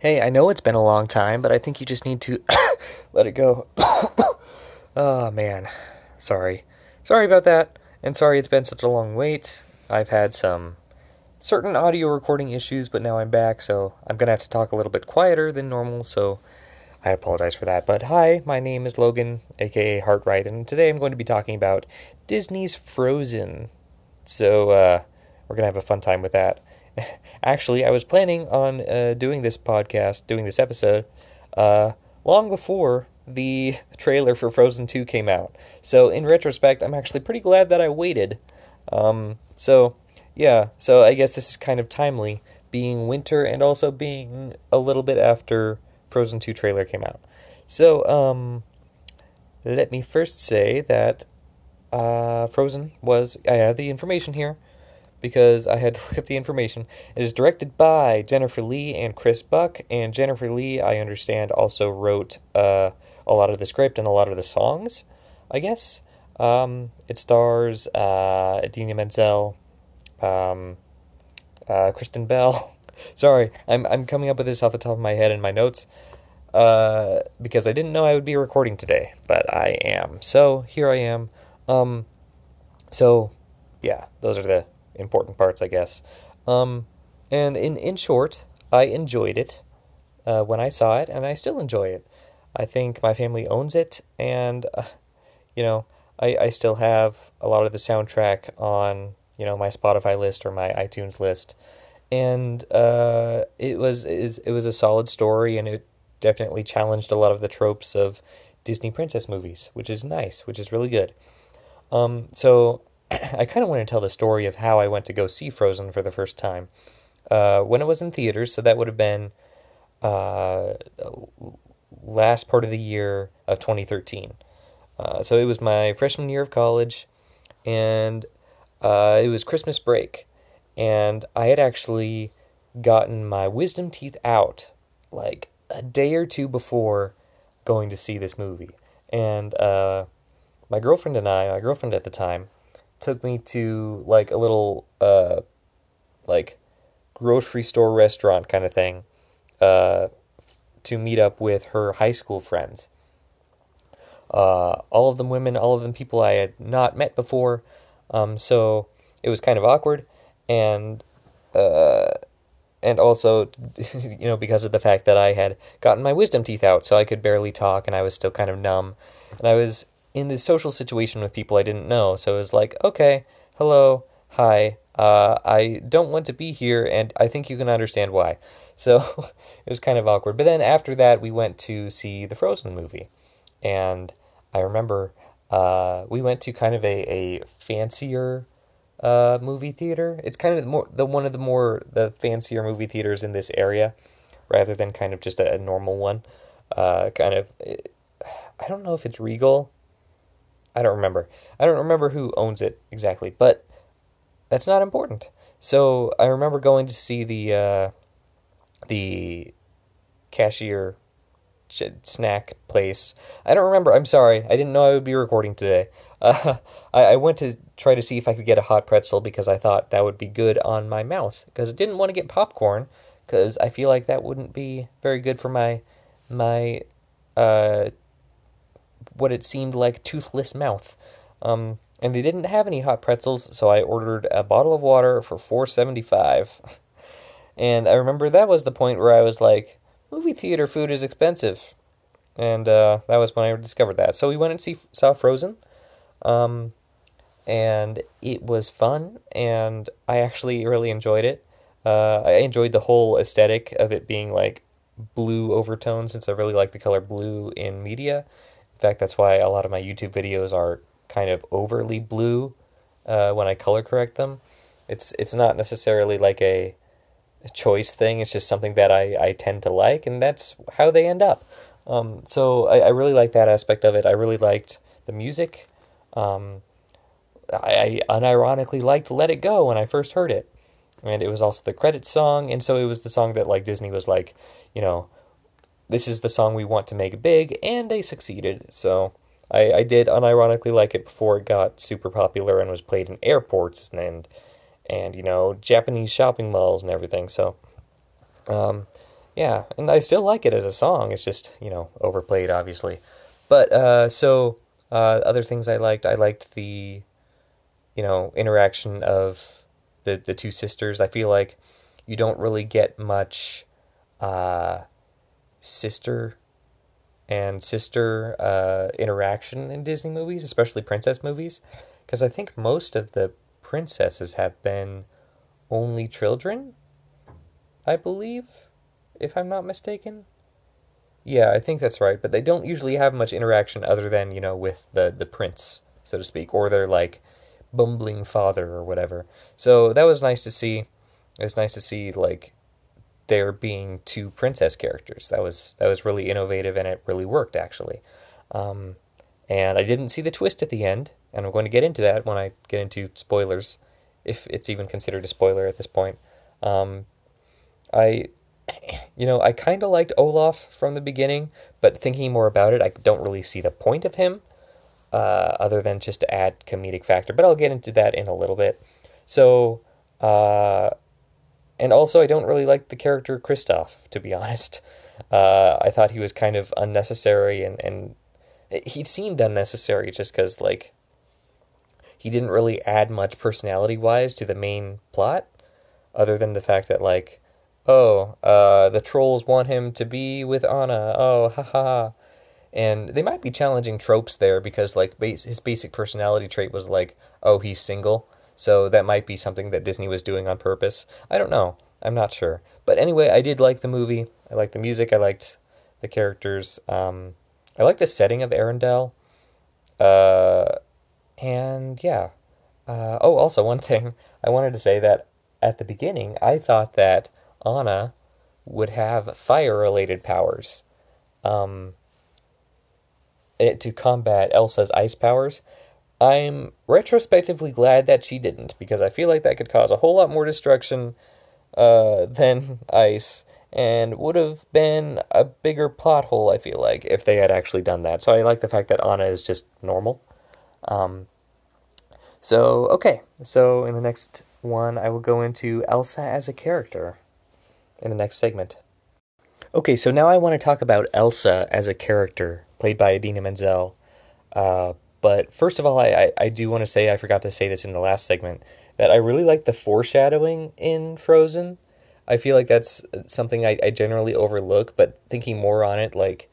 Hey, I know it's been a long time, but I think you just need to let it go. oh, man. Sorry. Sorry about that. And sorry it's been such a long wait. I've had some certain audio recording issues, but now I'm back, so I'm going to have to talk a little bit quieter than normal, so I apologize for that. But hi, my name is Logan, aka Heartright, and today I'm going to be talking about Disney's Frozen. So, uh, we're going to have a fun time with that. Actually, I was planning on uh, doing this podcast, doing this episode, uh, long before the trailer for Frozen 2 came out. So, in retrospect, I'm actually pretty glad that I waited. Um, so, yeah, so I guess this is kind of timely, being winter and also being a little bit after Frozen 2 trailer came out. So, um, let me first say that uh, Frozen was, I have the information here because I had to look up the information. It is directed by Jennifer Lee and Chris Buck, and Jennifer Lee, I understand, also wrote uh, a lot of the script and a lot of the songs, I guess. Um, it stars uh, Idina Menzel, um, uh, Kristen Bell. Sorry, I'm I'm coming up with this off the top of my head in my notes uh, because I didn't know I would be recording today, but I am. So here I am. Um, so yeah, those are the important parts, I guess. Um, and in in short, I enjoyed it uh, when I saw it, and I still enjoy it. I think my family owns it, and uh, you know, I, I still have a lot of the soundtrack on you know my Spotify list or my iTunes list, and uh, it was it was a solid story, and it definitely challenged a lot of the tropes of Disney princess movies, which is nice, which is really good. Um, so I kind of want to tell the story of how I went to go see Frozen for the first time. Uh, when it was in theaters, so that would have been uh, last part of the year of 2013. Uh, so it was my freshman year of college, and uh, it was Christmas break, and I had actually gotten my wisdom teeth out like a day or two before going to see this movie, and uh, my girlfriend and I, my girlfriend at the time, took me to like a little uh like grocery store restaurant kind of thing uh to meet up with her high school friends. Uh, all of them women, all of them people I had not met before. Um, so it was kind of awkward, and uh, and also, you know, because of the fact that I had gotten my wisdom teeth out, so I could barely talk, and I was still kind of numb, and I was in this social situation with people I didn't know. So it was like, okay, hello, hi, uh, I don't want to be here, and I think you can understand why. So it was kind of awkward. But then after that, we went to see the Frozen movie, and I remember uh, we went to kind of a, a fancier uh, movie theater. It's kind of more the one of the more the fancier movie theaters in this area, rather than kind of just a, a normal one. Uh, kind of, I don't know if it's Regal I don't remember. I don't remember who owns it exactly, but that's not important. So I remember going to see the uh, the cashier snack place. I don't remember. I'm sorry. I didn't know I would be recording today. Uh, I, I, went to try to see if I could get a hot pretzel because I thought that would be good on my mouth because I didn't want to get popcorn because I feel like that wouldn't be very good for my my uh, what it seemed like toothless mouth. Um, and they didn't have any hot pretzels, so I ordered a bottle of water for four seventy five. and I remember that was the point where I was like, movie theater food is expensive, and uh, that was when I discovered that. So we went and see saw Frozen, um, and it was fun, and I actually really enjoyed it. Uh, I enjoyed the whole aesthetic of it being like blue overtones, since I really like the color blue in media. In fact, that's why a lot of my YouTube videos are kind of overly blue uh, when I color correct them. It's it's not necessarily like a, choice thing. It's just something that I, I tend to like, and that's how they end up. Um, so I, I really like that aspect of it. I really liked the music. Um, I, I unironically liked "Let It Go" when I first heard it, and it was also the credit song, and so it was the song that like Disney was like, you know, this is the song we want to make big, and they succeeded. So I, I did unironically like it before it got super popular and was played in airports and and you know Japanese shopping malls and everything. So um, yeah, and I still like it as a song. It's just you know overplayed, obviously. But uh, so uh, other things I liked, I liked the you know interaction of the the two sisters. I feel like you don't really get much uh, sister and sister uh, interaction in Disney movies, especially princess movies, because I think most of the princesses have been only children, I believe, if I'm not mistaken. Yeah, I think that's right, but they don't usually have much interaction other than, you know, with the, the prince, so to speak, or their, like, bumbling father or whatever. So that was nice to see. It was nice to see, like, there being two princess characters. That was that was really innovative and it really worked actually. Um, and I didn't see the twist at the end, and I'm going to get into that when I get into spoilers, if it's even considered a spoiler at this point. Um, I, you know, I kind of liked Olaf from the beginning, but thinking more about it, I don't really see the point of him, uh, other than just to add comedic factor. But I'll get into that in a little bit. So, uh, and also, I don't really like the character Kristoff, to be honest. Uh, I thought he was kind of unnecessary, and, and he seemed unnecessary just because, like, he didn't really add much personality wise to the main plot, other than the fact that, like, oh, uh, the trolls want him to be with Anna. Oh, haha. And they might be challenging tropes there because, like, base, his basic personality trait was, like, oh, he's single so that might be something that Disney was doing on purpose. I don't know. I'm not sure. But anyway, I did like the movie. I liked the music. I liked the characters. Um, I like the setting of Arendelle. Uh, and yeah. Uh, oh, also, one thing I wanted to say that at the beginning, I thought that Anna would have fire related powers um, it, to combat Elsa's ice powers. I'm retrospectively glad that she didn't because I feel like that could cause a whole lot more destruction uh, than ice and would have been a bigger plot hole, I feel like, if they had actually done that. So I like the fact that Anna is just normal. Um, so, okay. So in the next one, I will go into Elsa as a character in the next segment. Okay, so now I want to talk about Elsa as a character, played by Idina Menzel. Uh, but first of all, I, I, do want to say, I forgot to say this in the last segment, that I really like the foreshadowing in Frozen. I feel like that's something I, I generally overlook, but thinking more on it, like,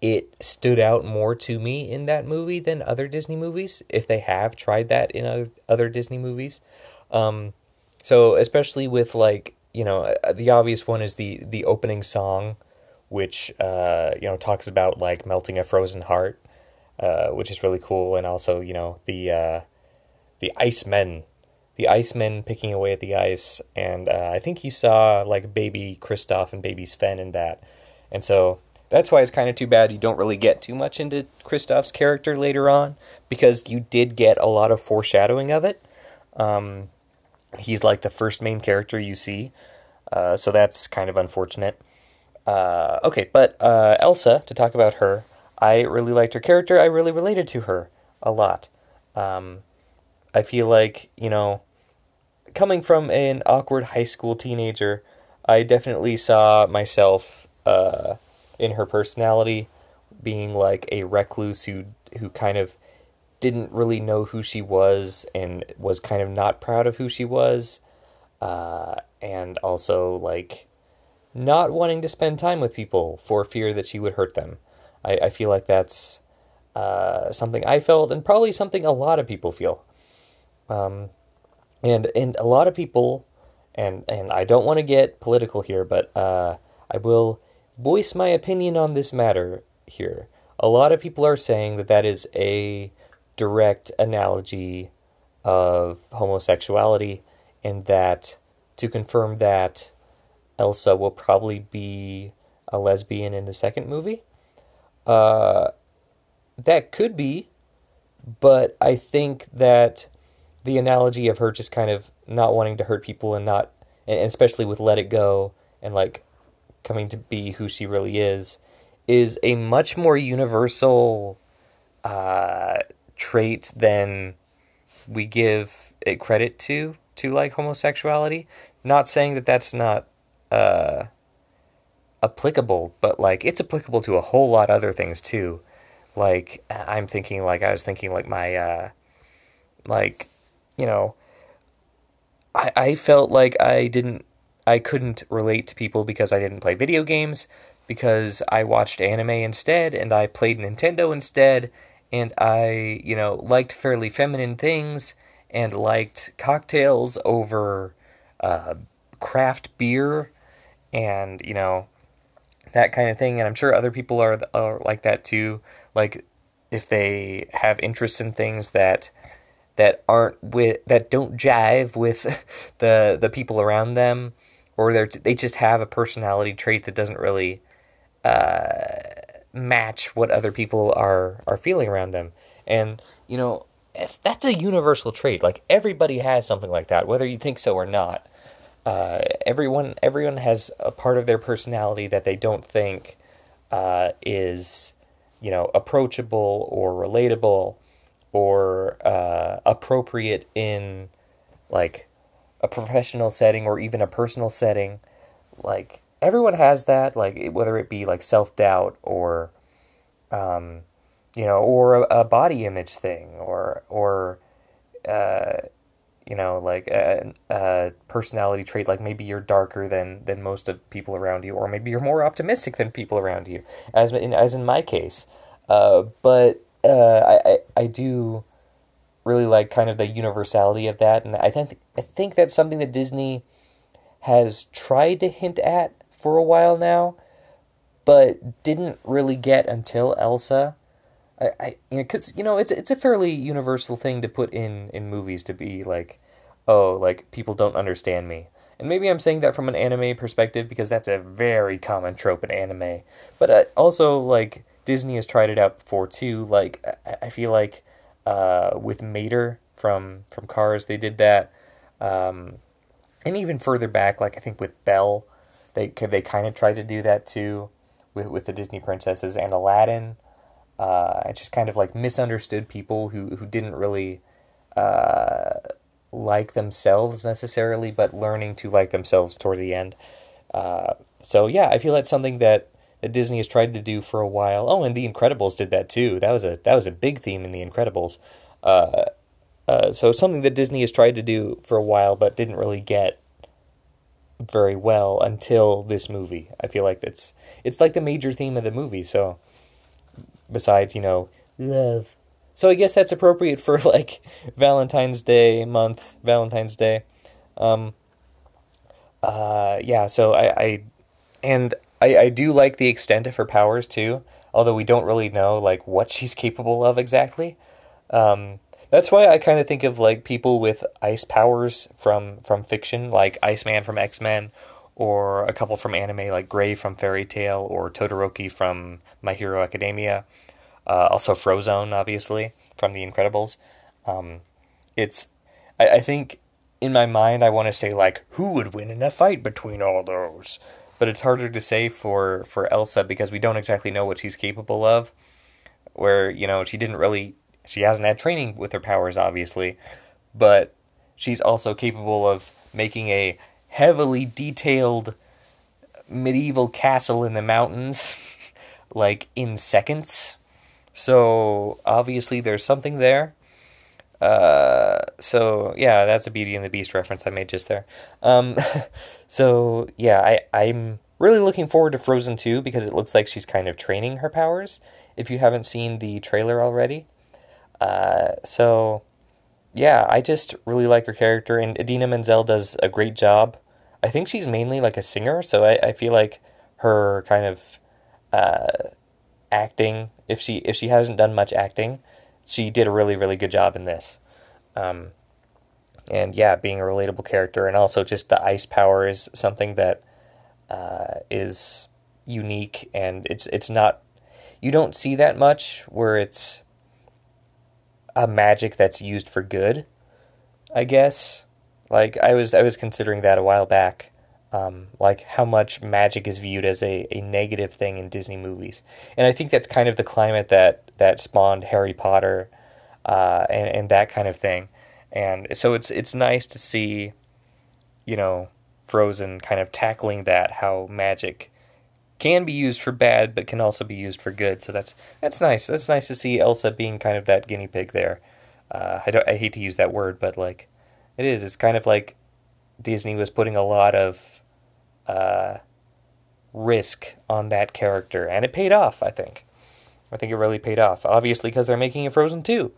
it stood out more to me in that movie than other Disney movies, if they have tried that in other Disney movies. Um, so, especially with, like, you know, uh, the obvious one is the, the opening song, which, uh, you know, talks about, like, melting a frozen heart uh, which is really cool. And also, you know, the uh, the Icemen, the Icemen picking away at the ice, and uh, I think you saw like baby Kristoff and baby Sven in that, and so that's why it's kind of too bad you don't really get too much into Kristoff's character later on because you did get a lot of foreshadowing of it. Um, he's like the first main character you see, uh, so that's kind of unfortunate. Uh, okay, but uh, Elsa, to talk about her, I really liked her character. I really related to her a lot. Um, I feel like, you know, coming from an awkward high school teenager, I definitely saw myself uh, in her personality being like a recluse who who kind of didn't really know who she was and was kind of not proud of who she was, uh, and also like not wanting to spend time with people for fear that she would hurt them. I, I feel like that's uh, something I felt, and probably something a lot of people feel. Um, and and a lot of people, and and I don't want to get political here, but uh, I will voice my opinion on this matter here. A lot of people are saying that that is a direct analogy of homosexuality, and that to confirm that Elsa will probably be a lesbian in the second movie. Uh, that could be, but I think that the analogy of her just kind of not wanting to hurt people and not, and especially with Let It Go and like coming to be who she really is, is a much more universal uh, trait than we give it credit to to like homosexuality. Not saying that that's not uh, applicable, but like it's applicable to a whole lot other things too. Like I'm thinking, like I was thinking, like my, uh, like, you know, I I felt like I didn't, I couldn't relate to people because I didn't play video games, because I watched anime instead, and I played Nintendo instead, and I, you know, liked fairly feminine things and liked cocktails over uh, craft beer and you know that kind of thing and i'm sure other people are, are like that too. Like if they have interests in things that that aren't with that don't jive with the the people around them or they they just have a personality trait that doesn't really uh, match what other people are are feeling around them. And you know that's a universal trait like everybody has something like that whether you think so or not uh, everyone everyone has a part of their personality that they don't think uh, is you know approachable or relatable or uh, appropriate in like a professional setting or even a personal setting. Like everyone has that like whether it be like self-doubt or um, you know or a, a, body image thing or or uh, you know, like a, a, personality trait, like maybe you're darker than than most of people around you, or maybe you're more optimistic than people around you, as in as in my case. Uh, but uh, I, I I do really like kind of the universality of that, and I think I think that's something that Disney has tried to hint at for a while now, but didn't really get until Elsa. I, I you know, because you know, it's it's a fairly universal thing to put in in movies to be like, oh, like people don't understand me. And maybe I'm saying that from an anime perspective because that's a very common trope in anime. But uh, also, like Disney has tried it out before too. Like I, I feel like uh, with Mater from from Cars, they did that. Um, and even further back, like I think with Belle, they they kind of tried to do that too, with with the Disney princesses and Aladdin uh, just kind of like misunderstood people who who didn't really uh, like themselves necessarily, but learning to like themselves toward the end. Uh, so yeah, I feel that's something that that Disney has tried to do for a while. Oh, and The Incredibles did that too. That was a that was a big theme in The Incredibles. Uh, uh, so something that Disney has tried to do for a while, but didn't really get very well until this movie. I feel like that's it's like the major theme of the movie. So besides, you know, love. So I guess that's appropriate for like Valentine's Day month, Valentine's Day. Um, uh, yeah, so I, I and I, I do like the extent of her powers too, although we don't really know like what she's capable of exactly. Um, that's why I kind of think of like people with ice powers from from fiction, like Iceman from X Men, or a couple from anime like Gray from Fairy Tail or Todoroki from My Hero Academia. Uh, also Frozone, obviously, from The Incredibles. Um, it's, I, I think in my mind, I want to say like, who would win in a fight between all those? But it's harder to say for, for Elsa because we don't exactly know what she's capable of. Where, you know, she didn't really, she hasn't had training with her powers, obviously, but she's also capable of making a heavily detailed medieval castle in the mountains, like in seconds. So obviously there's something there. Uh, so yeah, that's a Beauty and the Beast reference I made just there. Um, so yeah, I I'm really looking forward to Frozen 2 because it looks like she's kind of training her powers. If you haven't seen the trailer already, uh, so yeah, I just really like her character, and Idina Menzel does a great job. I think she's mainly like a singer, so I, I feel like her kind of uh, acting, if she if she hasn't done much acting, she did a really really good job in this. Um, and yeah, being a relatable character, and also just the ice power is something that uh, is unique, and it's it's not you don't see that much where it's a magic that's used for good, I guess. Like I was I was considering that a while back. Um, like how much magic is viewed as a, a negative thing in Disney movies. And I think that's kind of the climate that, that spawned Harry Potter uh, and, and that kind of thing. And so it's it's nice to see, you know, Frozen kind of tackling that, how magic can be used for bad, but can also be used for good. So that's that's nice. That's nice to see Elsa being kind of that guinea pig there. Uh, I don't. I hate to use that word, but like, it is. It's kind of like Disney was putting a lot of uh, risk on that character, and it paid off. I think. I think it really paid off. Obviously, because they're making a Frozen two,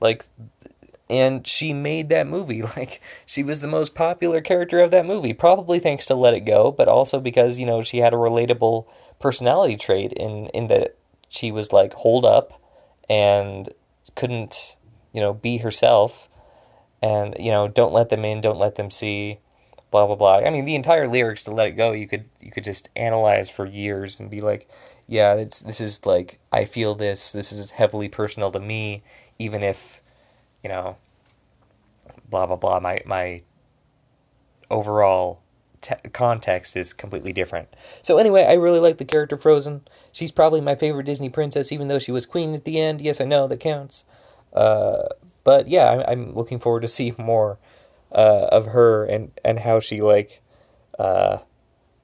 like, and she made that movie. Like, she was the most popular character of that movie, probably thanks to Let It Go, but also because you know she had a relatable personality trait in in that she was like holed up and couldn't you know be herself and you know don't let them in don't let them see blah blah blah i mean the entire lyrics to let it go you could you could just analyze for years and be like yeah it's this is like i feel this this is heavily personal to me even if you know blah blah blah. My my overall te- context is completely different. So anyway i really like the character frozen. She's probably my favorite disney princess even though she was queen at the end. Yes i know that counts. Uh, but yeah I'm, I'm looking forward to see more uh, of her and and how she like uh,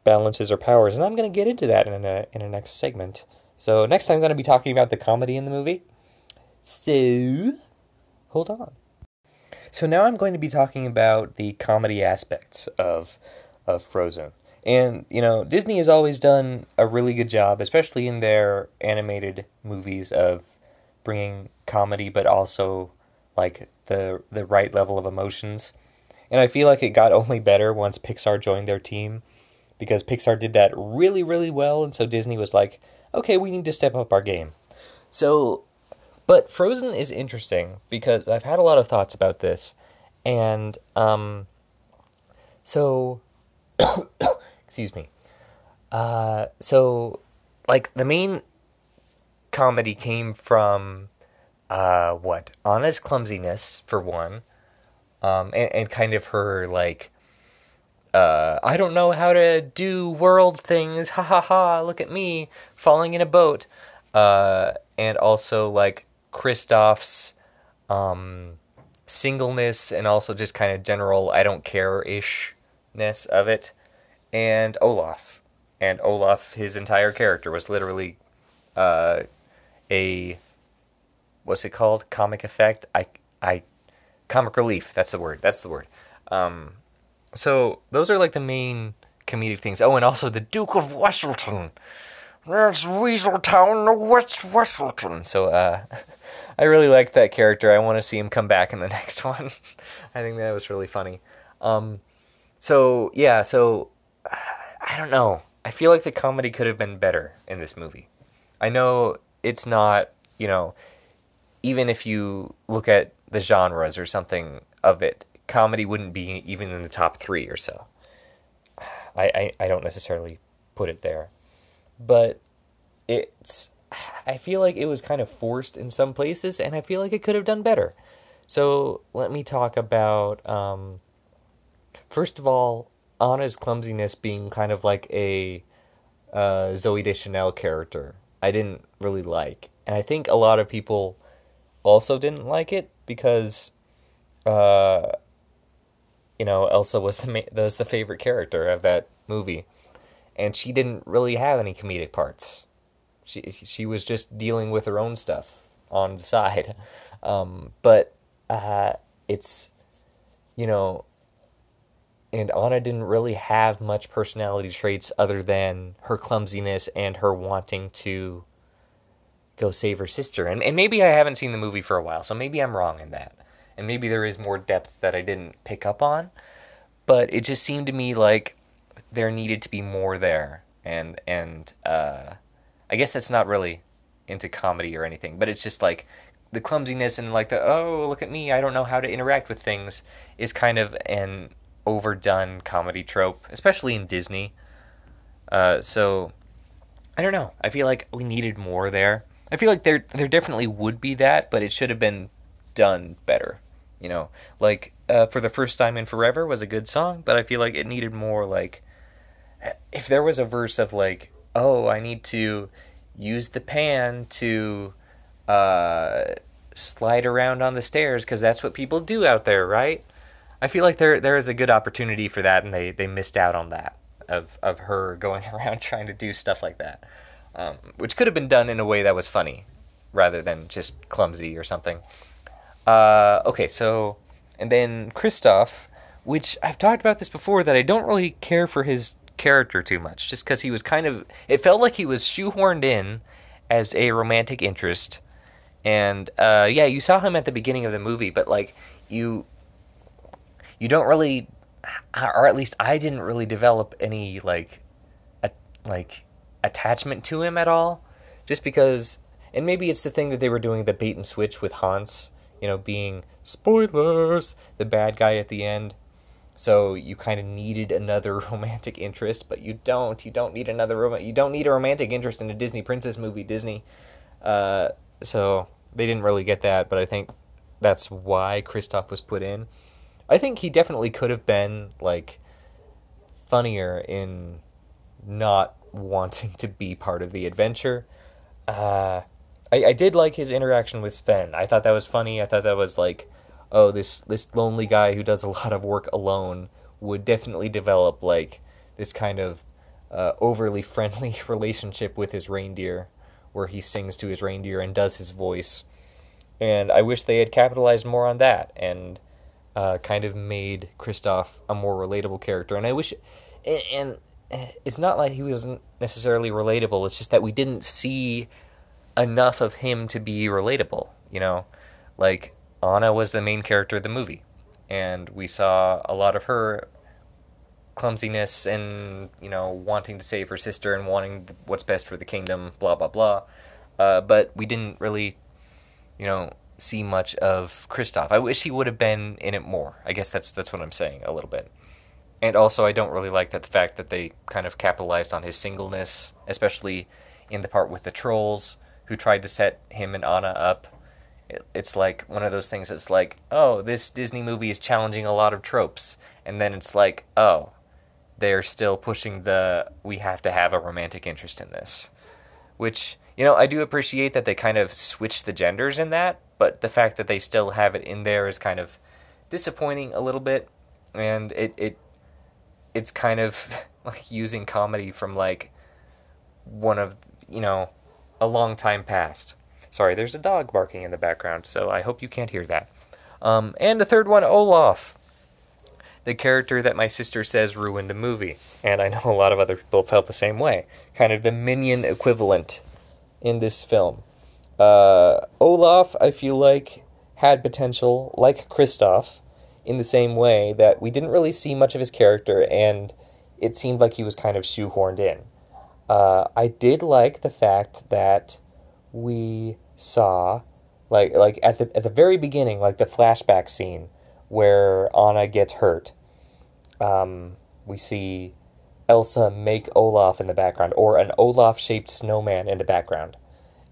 balances her powers, and I'm to get into that in a in a next segment. So next I'm to be talking about the comedy in the movie. So hold on. So now I'm going to be talking about the comedy aspects of of Frozen. And you know, Disney has always done a really good job, especially in their animated movies of bringing comedy but also like the the right level of emotions. And I feel like it got only better once Pixar joined their team because Pixar did that really, really well. And so Disney was like, okay, we need to step up our game. So, but Frozen is interesting because I've had a lot of thoughts about this. And, um, so, excuse me. Uh, so, like, the main comedy came from, uh, what? Anna's clumsiness, for one um, and, and kind of her like uh, I don't know how to do world things. Ha ha ha! Look at me falling in a boat. Uh, and also like Kristoff's um, singleness and also just kind of general I don't care ishness of it. And Olaf. And Olaf, his entire character was literally uh, a what's it called? Comic effect. I I comic relief. That's the word. That's the word. Um, so those are like the main comedic things. Oh, and also the Duke of Weselton. That's Weaseltown, the West Weselton. So uh, I really liked that character. I want to see him come back in the next one. I think that was really funny. Um, so yeah, so uh, I don't know. I feel like the comedy could have been better in this movie. I know it's not, you know, even if you look at the genres or something of it, comedy wouldn't be even in the top three or so. I, I, I don't necessarily put it there. But it's I feel like it was kind of forced in some places, and I feel like it could have done better. So let me talk about um, first of all, Anna's clumsiness being kind of like a uh, Zooey Deschanel character. I didn't really like, and I think a lot of people also didn't like it because, uh, you know, Elsa was the ma- was the favorite character of that movie, and she didn't really have any comedic parts. She she was just dealing with her own stuff on the side, um, but uh, it's you know. And Anna didn't really have much personality traits other than her clumsiness and her wanting to go save her sister. And and maybe I haven't seen the movie for a while, so maybe I'm wrong in that. And maybe there is more depth that I didn't pick up on. But it just seemed to me like there needed to be more there. And and uh, I guess that's not really into comedy or anything, but it's just like the clumsiness and like the oh look at me I don't know how to interact with things is kind of an overdone comedy trope, especially in Disney. Uh, so I don't know. I feel like we needed more there. I feel like there there definitely would be that, but it should have been done better. You know, like uh, for the first time in forever was a good song, but I feel like it needed more. Like if there was a verse of like, oh, I need to use the pan to uh, slide around on the stairs because that's what people do out there, right? I feel like there there is a good opportunity for that, and they they missed out on that. of of her going around trying to do stuff like that, um, which could have been done in a way that was funny, rather than just clumsy or something. Uh, okay, so and then Kristoff, which I've talked about this before, that I don't really care for his character too much, just because he was kind of. It felt like he was shoehorned in as a romantic interest, and uh, yeah, you saw him at the beginning of the movie, but like you, you don't really, or at least I didn't really develop any like, a, like attachment to him at all, just because. And maybe it's the thing that they were doing the bait and switch with Hans, you know, being spoilers, the bad guy at the end. So you kind of needed another romantic interest, but you don't. You don't need another rom- You don't need a romantic interest in a Disney princess movie, Disney. Uh, so they didn't really get that, but I think that's why Kristoff was put in. I think he definitely could have been like funnier in not wanting to be part of the adventure. Uh, I, I did like his interaction with Sven. I thought that was funny. I thought that was like, oh, this this lonely guy who does a lot of work alone would definitely develop like this kind of uh, overly friendly relationship with his reindeer, where he sings to his reindeer and does his voice. And I wish they had capitalized more on that and uh, kind of made Kristoff a more relatable character. And I wish, and, and it's not like he wasn't necessarily relatable. It's just that we didn't see enough of him to be relatable. You know, like Anna was the main character of the movie, and we saw a lot of her clumsiness and you know wanting to save her sister and wanting what's best for the kingdom. Blah blah blah. Uh, but we didn't really, you know, see much of Kristoff. I wish he would have been in it more. I guess that's that's what I'm saying a little bit. And also, I don't really like that the fact that they kind of capitalized on his singleness, especially in the part with the trolls who tried to set him and Anna up. It, it's like one of those things that's like, oh, this Disney movie is challenging a lot of tropes. And then it's like, oh, they're still pushing the we have to have a romantic interest in this. Which, you know, I do appreciate that they kind of switched the genders in that, but the fact that they still have it in there is kind of disappointing a little bit. And it, it it's kind of like using comedy from like one of you know a long time past. Sorry, there's a dog barking in the background, so I hope you can't hear that. Um, and the third one, Olaf, the character that my sister says ruined the movie, and I know a lot of other people felt the same way. Kind of the minion equivalent in this film. Uh, Olaf, I feel like, had potential, like Kristoff, in the same way that we didn't really see much of his character, and it seemed like he was kind of shoehorned in. Uh, I did like the fact that we saw, like, like at the at the very beginning, like the flashback scene where Anna gets hurt. Um, we see Elsa make Olaf in the background, or an Olaf-shaped snowman in the background,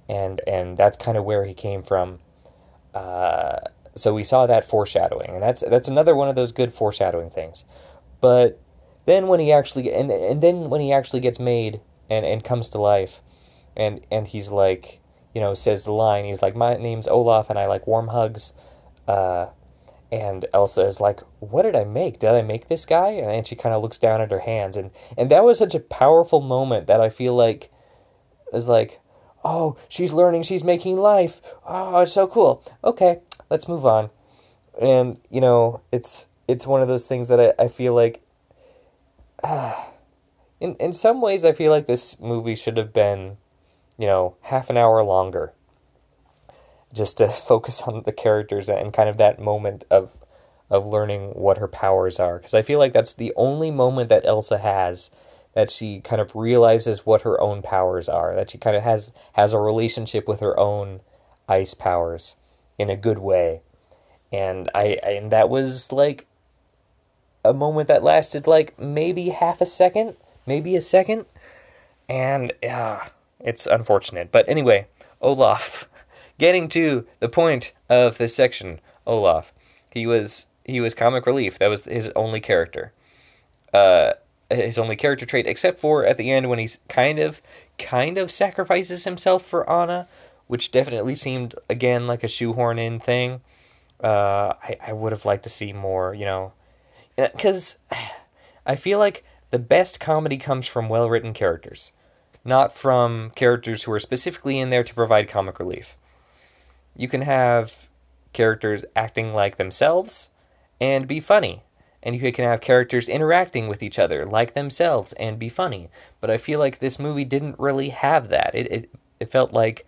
and and that's kind of where he came from. Uh, so we saw that foreshadowing, and that's that's another one of those good foreshadowing things. But then when he actually and and then when he actually gets made and, and comes to life and and he's like you know says the line. He's like my name's olaf and i like warm hugs. Uh, and elsa is like what did i make? Did i make this guy? And she kind of looks down at her hands. And and that was such a powerful moment that i feel like is like oh she's learning. She's making life. Oh it's so cool. Okay let's move on. And you know it's it's one of those things that i, I feel like in in some ways, I feel like this movie should have been, you know, half an hour longer, just to focus on the characters and kind of that moment of of learning what her powers are. Because I feel like that's the only moment that Elsa has that she kind of realizes what her own powers are. That she kind of has has a relationship with her own ice powers in a good way. And I and that was like a moment that lasted like maybe half a second maybe a second. And uh, it's unfortunate. But anyway, Olaf. Getting to the point of this section, Olaf. He was he was comic relief. That was his only character. Uh, his only character trait, except for at the end when he's kind of kind of sacrifices himself for Anna, which definitely seemed again like a shoehorn in thing. Uh, I I would have liked to see more, you know, because I feel like the best comedy comes from well written characters, not from characters who are specifically in there to provide comic relief. You can have characters acting like themselves and be funny. And you can have characters interacting with each other like themselves and be funny. But I feel like this movie didn't really have that. It, it, it felt like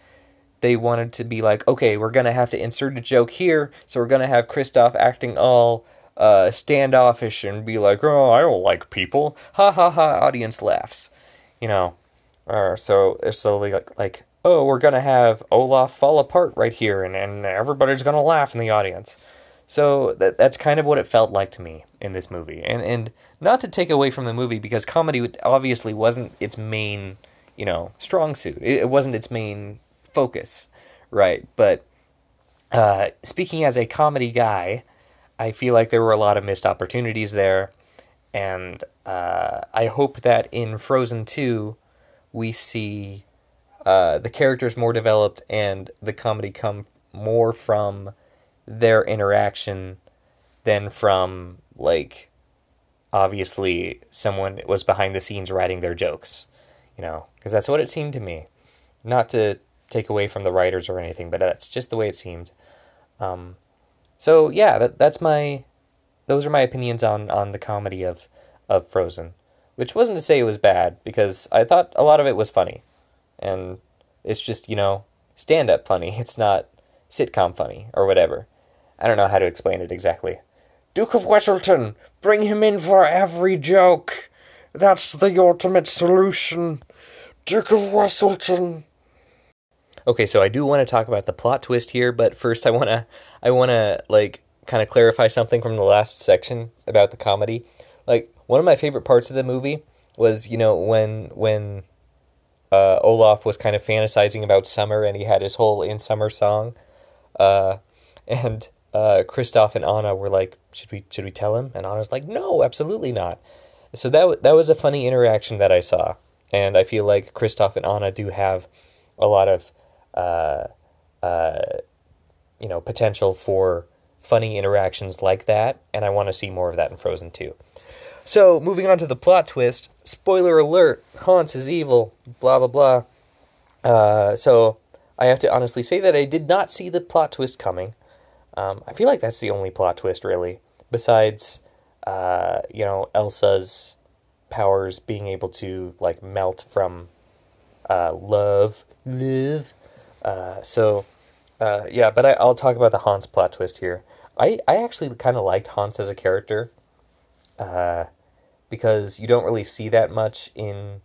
they wanted to be like, okay, we're going to have to insert a joke here, so we're going to have Kristoff acting all uh, standoffish and be like, oh, I don't like people. Ha ha ha, audience laughs. You know, uh, so it's slowly like, like, oh, we're to have Olaf fall apart right here, and, and everybody's to laugh in the audience. So that that's kind of what it felt like to me in this movie, and and not to take away from the movie because comedy obviously wasn't its main, you know, strong suit. It, it wasn't its main focus, right? But uh, speaking as a comedy guy, I feel like there were a lot of missed opportunities there, and uh, I hope that in Frozen Two, we see uh, the characters more developed and the comedy come more from their interaction than from like obviously someone was behind the scenes writing their jokes you know? Because that's what it seemed to me. Not to take away from the writers or anything but that's just the way it seemed. Um, so yeah that, that's my those are my opinions on on the comedy of of frozen which wasn't to say it was bad because i thought a lot of it was funny and it's just you know stand up funny it's not sitcom funny or whatever I don't know how to explain it exactly. Duke of Weselton, bring him in for every joke. That's the ultimate solution. Duke of Weselton. Okay, so I do want to talk about the plot twist here, but first I want to I want to like kind of clarify something from the last section about the comedy. Like one of my favorite parts of the movie was, you know, when when uh, Olaf was kind of fantasizing about summer and he had his whole in summer song. Uh, and uh, Kristoff and Anna were like, "Should we should we tell him?" And Anna's like, "No, absolutely not." So that that was a funny interaction that I saw, and I feel like Kristoff and Anna do have a lot of, uh, uh, you know, potential for funny interactions like that, and I want to see more of that in Frozen 2. So moving on to the plot twist. Spoiler alert: Hans is evil. Blah blah blah. Uh, so I have to honestly say that I did not see the plot twist coming. Um, I feel like that's the only plot twist, really, besides, uh, you know, Elsa's powers being able to like melt from uh, love, live. Uh, so, uh, yeah, but I, will talk about the Hans plot twist here. I, I actually kind of liked Hans as a character, uh, because you don't really see that much in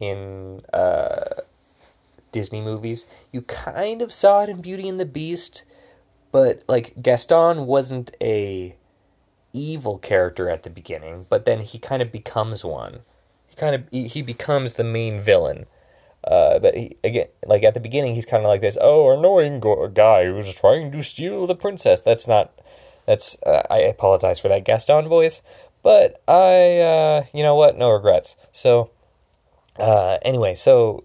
in uh, Disney movies. You kind of saw it in Beauty and the Beast but like Gaston wasn't a evil character at the beginning, but then he kind of becomes one. He kind of he, becomes the main villain. Uh, but he, again, like at the beginning, he's kind of like this. Oh, annoying go- guy who's trying to steal the princess. That's not. That's. Uh, I apologize for that Gaston voice, but I. Uh, you know what? No regrets. So. Uh, anyway, so.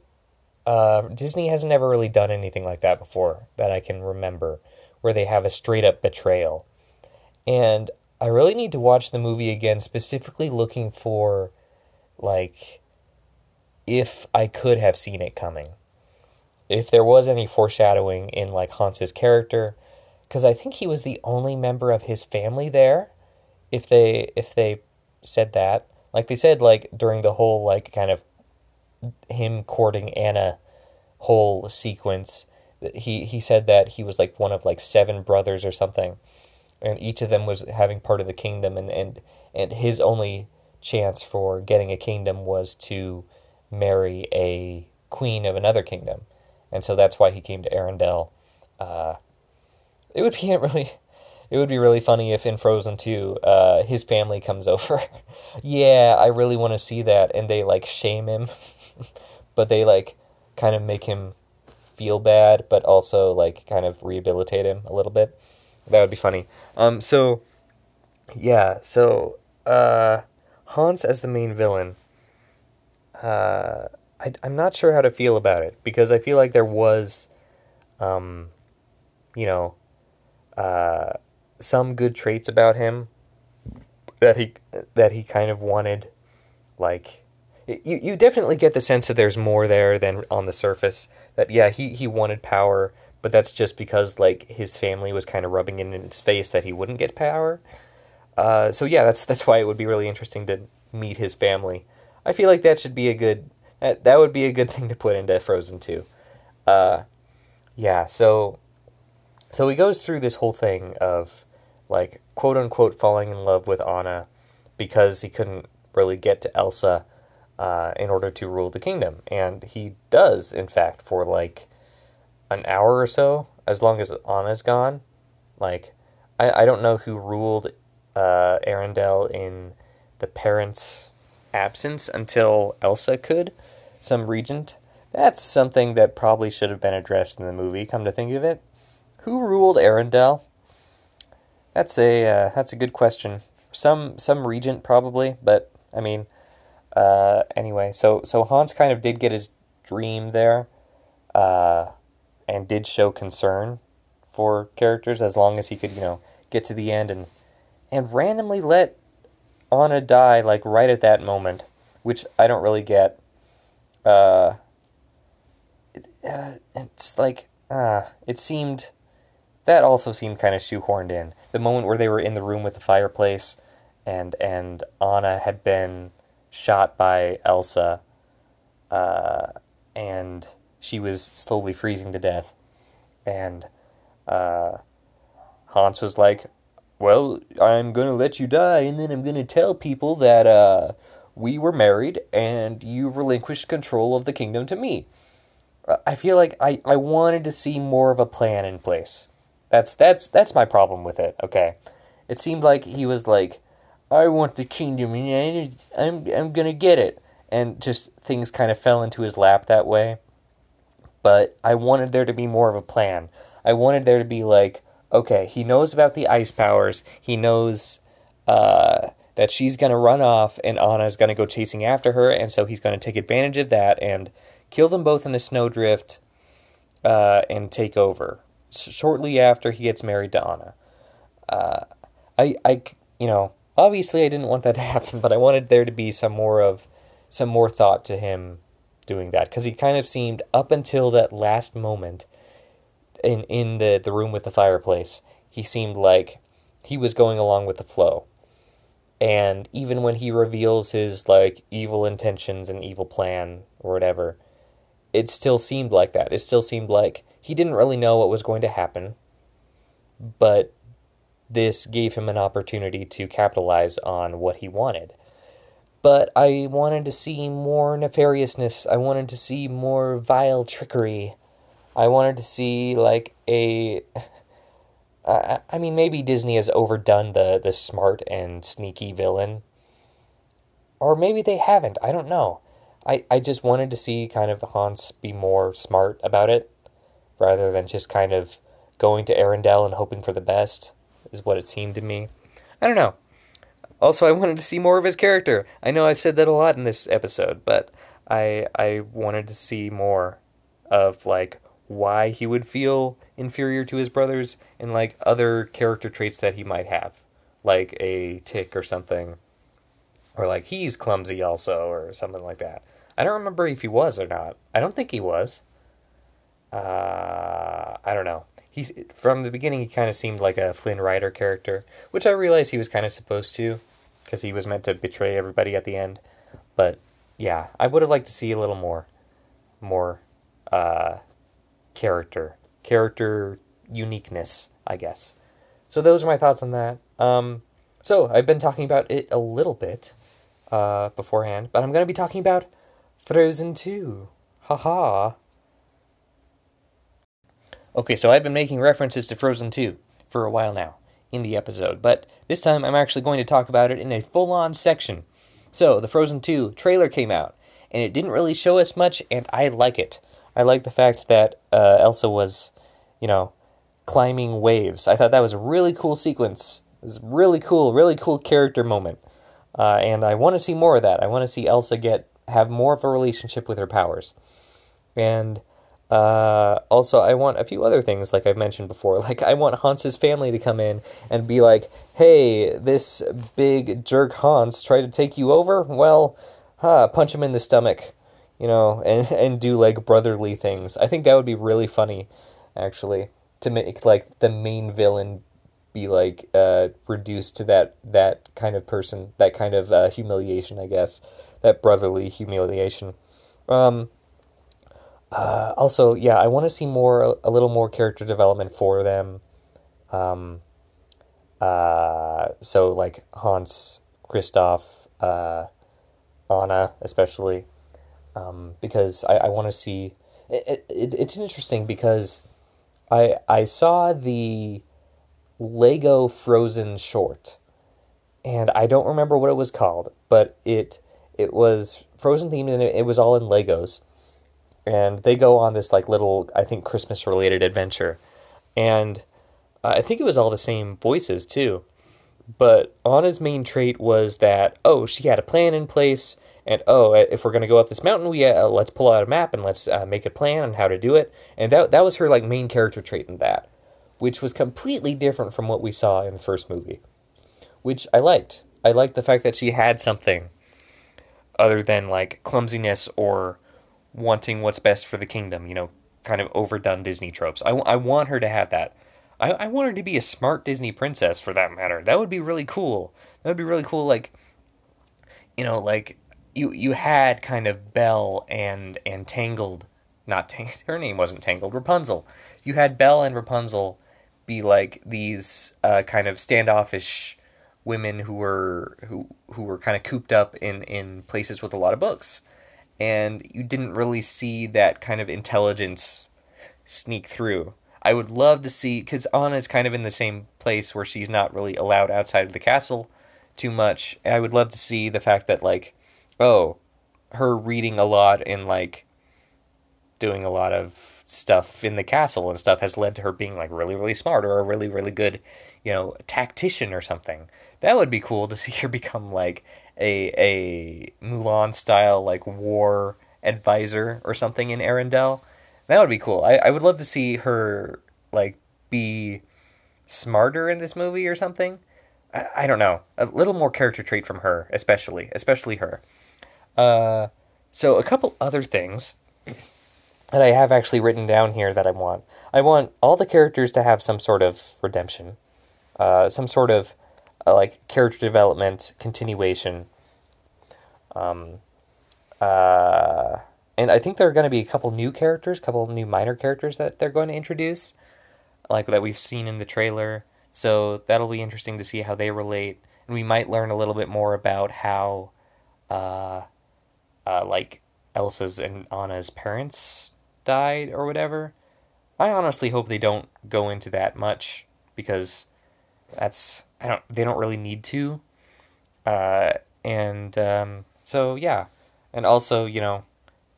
Uh, Disney has never really done anything like that before that I can remember where they have a straight up betrayal. And I really need to watch the movie again, specifically looking for, like, if I could have seen it coming. If there was any foreshadowing in, like, Hans's character, because I think he was the only member of his family there. If they if they said that, like they said, like during the whole like kind of him courting Anna whole sequence, he he said that he was like one of like seven brothers or something, and each of them was having part of the kingdom, and and and his only chance for getting a kingdom was to marry a queen of another kingdom, and so that's why he came to Arendelle. Uh, it would be really. It would be really funny if in Frozen 2, uh, his family comes over. yeah, I really want to see that. And they like shame him, but they like kind of make him feel bad, but also like kind of rehabilitate him a little bit. That would be funny. Um, so yeah, so uh, Hans as the main villain. Uh, I, I'm not sure how to feel about it because I feel like there was, um, you know, uh, some good traits about him that he that he kind of wanted like you you definitely get the sense that there's more there than on the surface. That yeah, he he wanted power, but that's just because like his family was kind of rubbing it in his face that he wouldn't get power. Uh, so yeah, that's that's why it would be really interesting to meet his family. I feel like that should be a good that that would be a good thing to put into Frozen Two. Uh, yeah, so so he goes through this whole thing of like quote unquote falling in love with Anna because he couldn't really get to Elsa uh, in order to rule the kingdom, and he does in fact for like an hour or so, as long as Anna's gone. Like I, I don't know who ruled uh, Arendelle in the parents' absence until Elsa could, some regent. That's something that probably should have been addressed in the movie. Come to think of it, who ruled Arendelle? That's a uh, that's a good question. Some some regent probably, but I mean, uh, anyway. So so Hans kind of did get his dream there, uh, and did show concern for characters as long as he could you know get to the end and and randomly let Anna die like right at that moment, which I don't really get. Uh, it, uh, it's like uh, it seemed that also seemed kind of shoehorned in. The moment where they were in the room with the fireplace, and and Anna had been shot by Elsa, uh, and she was slowly freezing to death, and uh, Hans was like, "Well, I'm gonna let you die, and then I'm gonna tell people that uh, we were married, and you relinquished control of the kingdom to me." I feel like I, I wanted to see more of a plan in place. That's that's that's my problem with it. Okay, it seemed like he was like, "I want the kingdom, and I'm I'm gonna get it," and just things kind of fell into his lap that way. But I wanted there to be more of a plan. I wanted there to be like, okay, he knows about the ice powers. He knows uh, that she's gonna run off, and Anna's gonna go chasing after her, and so he's gonna take advantage of that and kill them both in a snowdrift uh, and take over shortly after he gets married to Anna. Uh, I, I, you know, obviously I didn't want that to happen, but I wanted there to be some more of, some more thought to him doing that because he kind of seemed up until that last moment in in the the room with the fireplace, he seemed like he was going along with the flow. And even when he reveals his like evil intentions and evil plan or whatever, it still seemed like that. It still seemed like he didn't really know what was going to happen, but this gave him an opportunity to capitalize on what he wanted. But I wanted to see more nefariousness. I wanted to see more vile trickery. I wanted to see like a. I mean, maybe Disney has overdone the the smart and sneaky villain, or maybe they haven't. I don't know. I I just wanted to see kind of Hans be more smart about it rather than just kind of going to Arendelle and hoping for the best, is what it seemed to me. I don't know. Also, I wanted to see more of his character. I know I've said that a lot in this episode, but I I wanted to see more of like why he would feel inferior to his brothers and like other character traits that he might have, like a tick or something, or like he's clumsy also or something like that. I don't remember if he was or not. I don't think he was uh, I don't know. He's from the beginning. He kind of seemed like a Flynn Rider character, which I realized he was kind of supposed to, because he was meant to betray everybody at the end. But yeah, I would have liked to see a little more, more uh, character, character uniqueness, I guess. So those are my thoughts on that. Um, so I've been talking about it a little bit uh, beforehand, but I'm going to be talking about Frozen Two. Haha. Okay, so I've been making references to Frozen 2 for a while now in the episode, but this time I'm actually going to talk about it in a full on section. So, the Frozen 2 trailer came out, and it didn't really show us much, and I like it. I like the fact that uh, Elsa was, you know, climbing waves. I thought that was a really cool sequence. It was really cool, really cool character moment. Uh, and I want to see more of that. I want to see Elsa get have more of a relationship with her powers. And uh, also, I want a few other things, like I've mentioned before. Like, I want Hans's family to come in and be like, hey, this big jerk Hans tried to take you over? Well, huh, punch him in the stomach, you know, and and do like brotherly things. I think that would be really funny, actually, to make like the main villain be like uh, reduced to that that kind of person, that kind of uh, humiliation, I guess, that brotherly humiliation. Um, uh, also, yeah, I want to see more, a little more character development for them. Um, uh, so like Hans, Kristoff, uh, Anna, especially, um, because I, I want to see. It, it, it's interesting because I I saw the Lego Frozen short, and I don't remember what it was called, but it it was Frozen themed and it, it was all in Legos, and they go on this like little I think Christmas related adventure, and uh, I think it was all the same voices too. But Anna's main trait was that oh she had a plan in place and oh if we're gonna go up this mountain we uh, let's pull out a map and let's uh, make a plan on how to do it and that that was her like main character trait in that, which was completely different from what we saw in the first movie, which I liked. I liked the fact that she had something other than like clumsiness or wanting what's best for the kingdom. You know, kind of overdone Disney tropes. I, I want her to have that. I, I want her to be a smart Disney princess for that matter. That would be really cool. That would be really cool. Like, you know, like you you had kind of Belle and and Tangled, not Tang- her name wasn't Tangled, Rapunzel. You had Belle and Rapunzel be like these uh, kind of standoffish women who were who who were kind of cooped up in in places with a lot of books, and you didn't really see that kind of intelligence sneak through. I would love to see because Anna's kind of in the same place where she's not really allowed outside of the castle too much. I would love to see the fact that like, oh, her reading a lot and like doing a lot of stuff in the castle and stuff has led to her being like really really smart or a really really good, you know, tactician or something. That would be cool to see her become like a a Mulan style like war advisor or something in Arendelle that would be cool. I, I would love to see her like be smarter in this movie or something. I, I don't know. A little more character trait from her, especially, especially her. Uh, so a couple other things that I have actually written down here that I want. I want all the characters to have some sort of redemption, uh, some sort of uh, like character development, continuation. Um, uh, and I think there are going to be a couple new characters, a couple new minor characters that they're going to introduce, like that we've seen in the trailer. So that'll be interesting to see how they relate, and we might learn a little bit more about how, uh, uh, like Elsa's and Anna's parents died or whatever. I honestly hope they don't go into that much because that's I don't they don't really need to. Uh, and um, so yeah, and also you know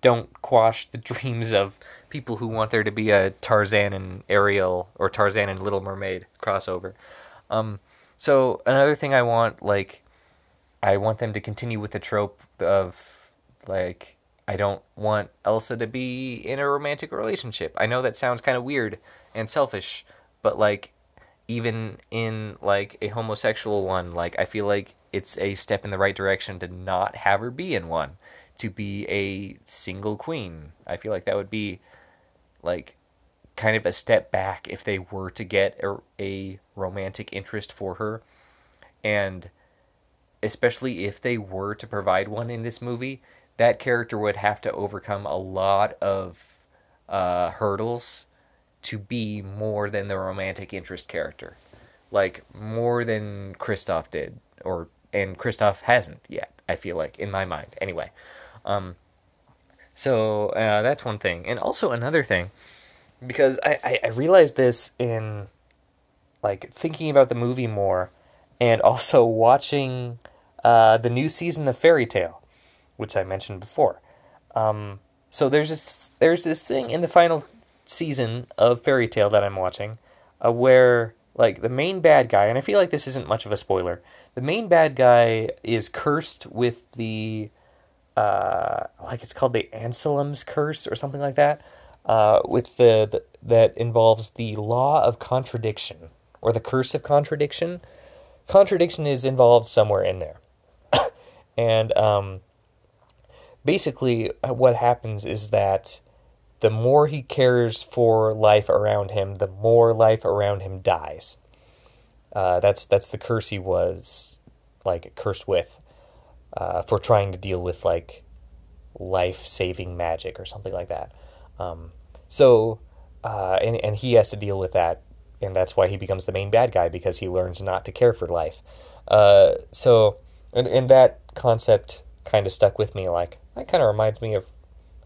don't quash the dreams of people who want there to be a Tarzan and Ariel or Tarzan and Little Mermaid crossover. Um, so another thing I want, like, I want them to continue with the trope of like I don't want Elsa to be in a romantic relationship. I know that sounds kind of weird and selfish, but like even in like a homosexual one, like I feel like it's a step in the right direction to not have her be in one to be a single queen. I feel like that would be like kind of a step back if they were to get a, a romantic interest for her. And especially if they were to provide one in this movie, that character would have to overcome a lot of uh, hurdles to be more than the romantic interest character. Like more than Kristoff did, or and Kristoff hasn't yet. I feel like in my mind, anyway. Um, so uh, that's one thing, and also another thing, because I, I, I realized this in like thinking about the movie more, and also watching uh, the new season of Fairy Tail, which I mentioned before. Um, so there's this there's this thing in the final season of Fairy Tail that I'm watching, uh, where like the main bad guy, and I feel like this isn't much of a spoiler. The main bad guy is cursed with the uh, like it's called the Anselm's curse or something like that, uh, with the, the that involves the law of contradiction or the curse of contradiction. Contradiction is involved somewhere in there, and um, basically, what happens is that the more he cares for life around him, the more life around him dies. Uh, that's that's the curse he was like cursed with uh, for trying to deal with like life saving magic or something like that. Um, so uh, and and he has to deal with that, and that's why he becomes the main bad guy because he learns not to care for life. Uh, so and and that concept kind of stuck with me. Like that kind of reminds me of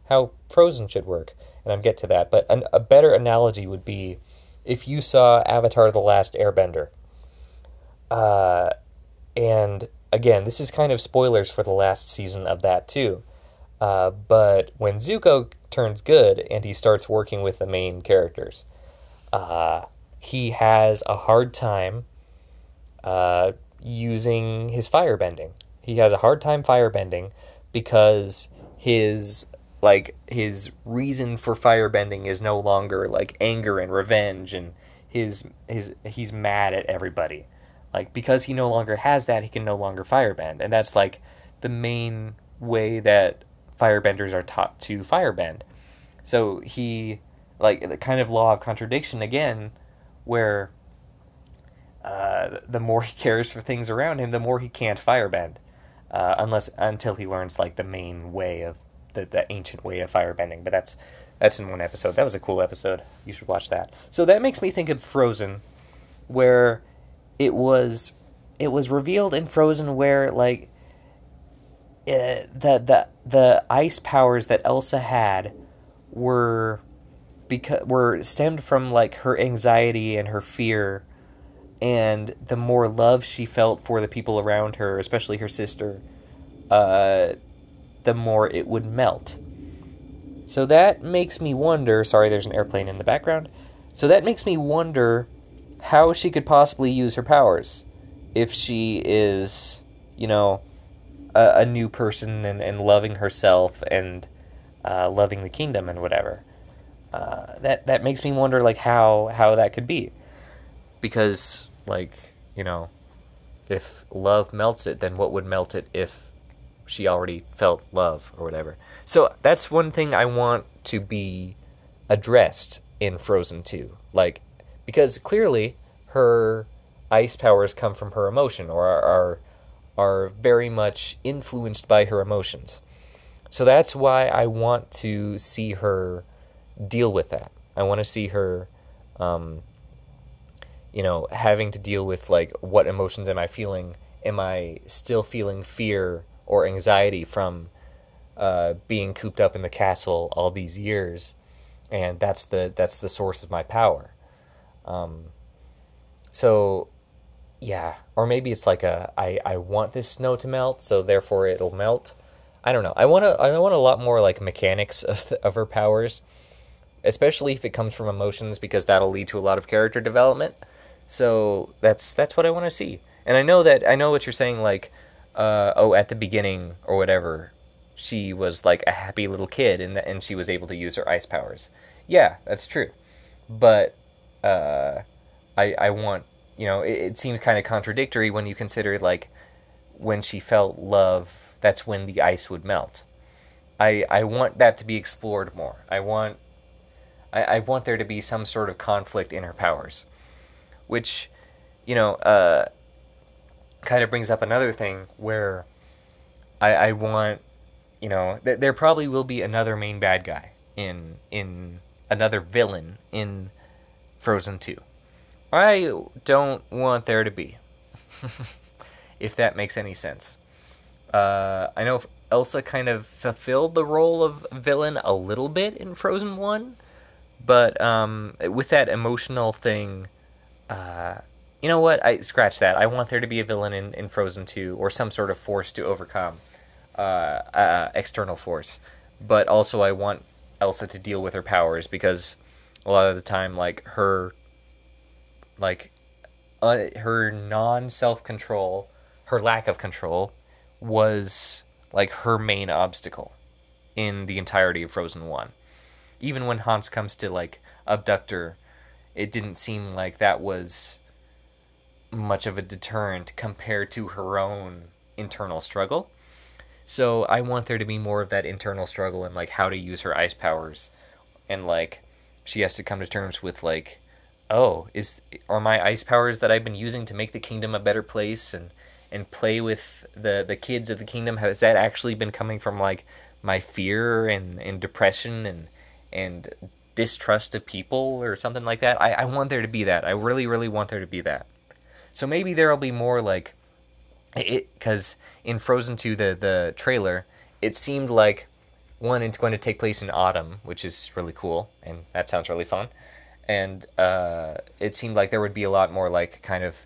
how Frozen should work, and I'll get to that. But an, a better analogy would be if you saw Avatar: The Last Airbender. Uh, and again, this is kind of spoilers for the last season of that too. Uh, but when Zuko turns good and he starts working with the main characters, uh, he has a hard time uh, using his firebending. He has a hard time firebending because his like his reason for firebending is no longer like anger and revenge and his his he's mad at everybody like because he no longer has that, he can no longer firebend, and that's like the main way that firebenders are taught to firebend. So he like the kind of law of contradiction again, where uh, the more he cares for things around him, the more he can't firebend, uh, unless until he learns like the main way of the, the ancient way of firebending. But that's that's in one episode. That was a cool episode. You should watch that. So that makes me think of Frozen, where it was it was revealed in Frozen where like uh, the the the ice powers that Elsa had were because were stemmed from like her anxiety and her fear and the more love she felt for the people around her, especially her sister, uh, the more it would melt. So that makes me wonder. Sorry, there's an airplane in the background. So that makes me wonder how she could possibly use her powers if she is, you know, a, a new person and, and loving herself and uh, loving the kingdom and whatever. Uh, that that makes me wonder, like how how that could be, because like you know, if love melts it, then what would melt it if she already felt love or whatever? So that's one thing I want to be addressed in Frozen 2. Like because clearly her ice powers come from her emotion or are, are are very much influenced by her emotions. So that's why I want to see her deal with that. I want to see her, um, you know, having to deal with like what emotions am I feeling? Am I still feeling fear or anxiety from uh, being cooped up in the castle all these years? And that's the that's the source of my power. Um, so, yeah, or maybe it's like a I I want this snow to melt, so therefore it'll melt. I don't know. I want to I want a lot more like mechanics of of her powers, especially if it comes from emotions because that'll lead to a lot of character development. So that's that's what I want to see. And I know that I know what you're saying like uh, oh at the beginning or whatever she was like a happy little kid and and she was able to use her ice powers. Yeah, that's true. But uh, I I want you know it, it seems kind of contradictory when you consider like when she felt love that's when the ice would melt. I I want that to be explored more. I want I, I want there to be some sort of conflict in her powers, which you know uh, kind of brings up another thing where I I want you know th- there probably will be another main bad guy in in another villain in Frozen 2. I don't want there to be. if that makes any sense. Uh, I know Elsa kind of fulfilled the role of villain a little bit in Frozen 1, but um, with that emotional thing, uh, you know what? I scratch that. I want there to be a villain in, in Frozen 2 or some sort of force to overcome uh, uh, external force. But also, I want Elsa to deal with her powers because a lot of the time, like her like uh, her non self control, her lack of control, was like her main obstacle in the entirety of Frozen One. Even when Hans comes to like abduct her, it didn't seem like that was much of a deterrent compared to her own internal struggle. So I want there to be more of that internal struggle and like how to use her ice powers, and like she has to come to terms with like, oh, is are my ice powers that I've been using to make the kingdom a better place and and play with the the kids of the kingdom has that actually been coming from like my fear and and depression and and distrust of people or something like that. I, I want there to be that. I really, really want there to be that. So maybe there'll be more like it because in Frozen 2, the the trailer, it seemed like one it's going to take place in autumn, which is really cool, and that sounds really fun. And uh, it seemed like there would be a lot more like kind of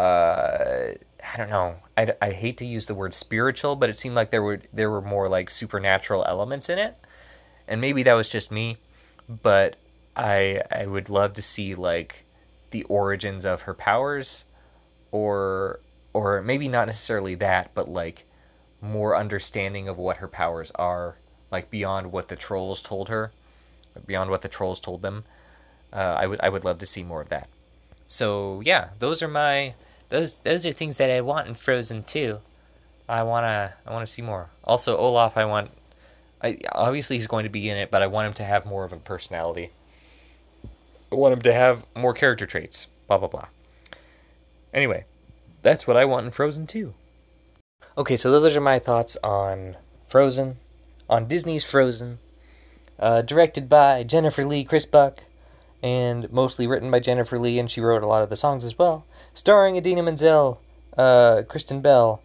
uh, I don't know. I, I hate to use the word spiritual, but it seemed like there were there were more like supernatural elements in it, and maybe that was just me, but I I would love to see like the origins of her powers, or or maybe not necessarily that, but like more understanding of what her powers are, like beyond what the trolls told her, beyond what the trolls told them. Uh, I would I would love to see more of that. So yeah, those are my those those are things that I want in Frozen 2. I wanna I wanna see more. Also Olaf, I want. I obviously he's going to be in it, but I want him to have more of a personality. I want him to have more character traits. Blah blah blah. Anyway, that's what I want in Frozen 2. Okay, so those are my thoughts on Frozen, on Disney's Frozen, uh, directed by Jennifer Lee Chris Buck, and mostly written by Jennifer Lee, and she wrote a lot of the songs as well, starring Idina Menzel, uh, Kristen Bell,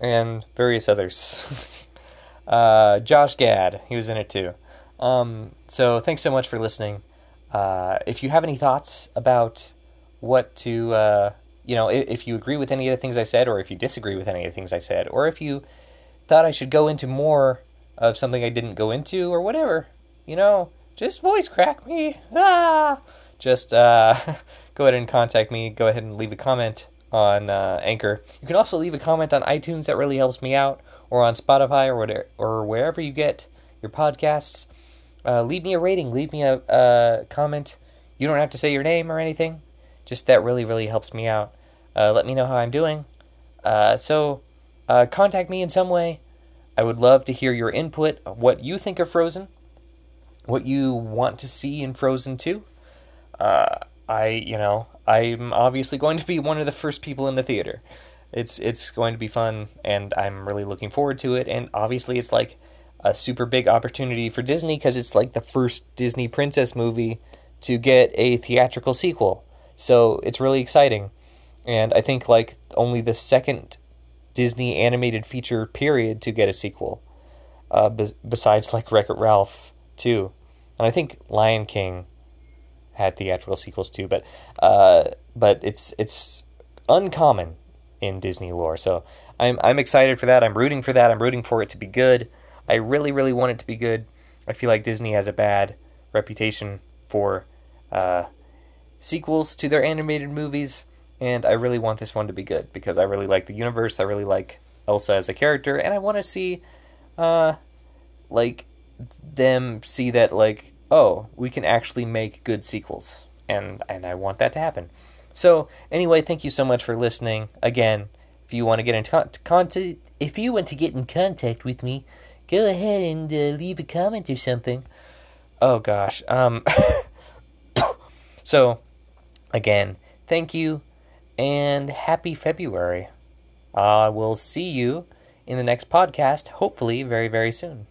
and various others. uh, Josh Gad, he was in it too. Um, so thanks so much for listening. Uh, if you have any thoughts about what to uh, you know, if you agree with any of the things I said, or if you disagree with any of the things I said, or if you thought I should go into more of something I didn't go into, or whatever, you know, just voice crack me. Ah! Just uh, go ahead and contact me. Go ahead and leave a comment on uh, Anchor. You can also leave a comment on iTunes. That really helps me out, or on Spotify, or whatever, or wherever you get your podcasts. Uh, leave me a rating. Leave me a, a comment. You don't have to say your name or anything. Just that really, really helps me out. Uh, let me know how I'm doing. Uh, so, uh, contact me in some way. I would love to hear your input, what you think of Frozen, what you want to see in Frozen 2. Uh, I, you know, I'm obviously going to be one of the first people in the theater. It's it's going to be fun, and I'm really looking forward to it. And obviously, it's like a super big opportunity for Disney because it's like the first Disney princess movie to get a theatrical sequel. So it's really exciting and I think like only the second Disney animated feature period to get a sequel, uh, be- besides like Wreck It Ralph too, and I think Lion King had theatrical sequels too, but uh, but it's it's uncommon in Disney lore, so I'm I'm excited for that. I'm rooting for that. I'm rooting for it to be good. I really really want it to be good. I feel like Disney has a bad reputation for uh, sequels to their animated movies and I really want this one to be good because I really like the universe. I really like Elsa as a character, and I want to see, uh, like them see that like oh we can actually make good sequels, and and I want that to happen. So anyway, thank you so much for listening. Again, if you want to get in con- contact, if you want to get in contact with me, go ahead and uh, leave a comment or something. Oh gosh. Um. so, again, thank you and happy February. I will see you in the next podcast, hopefully, very, very soon.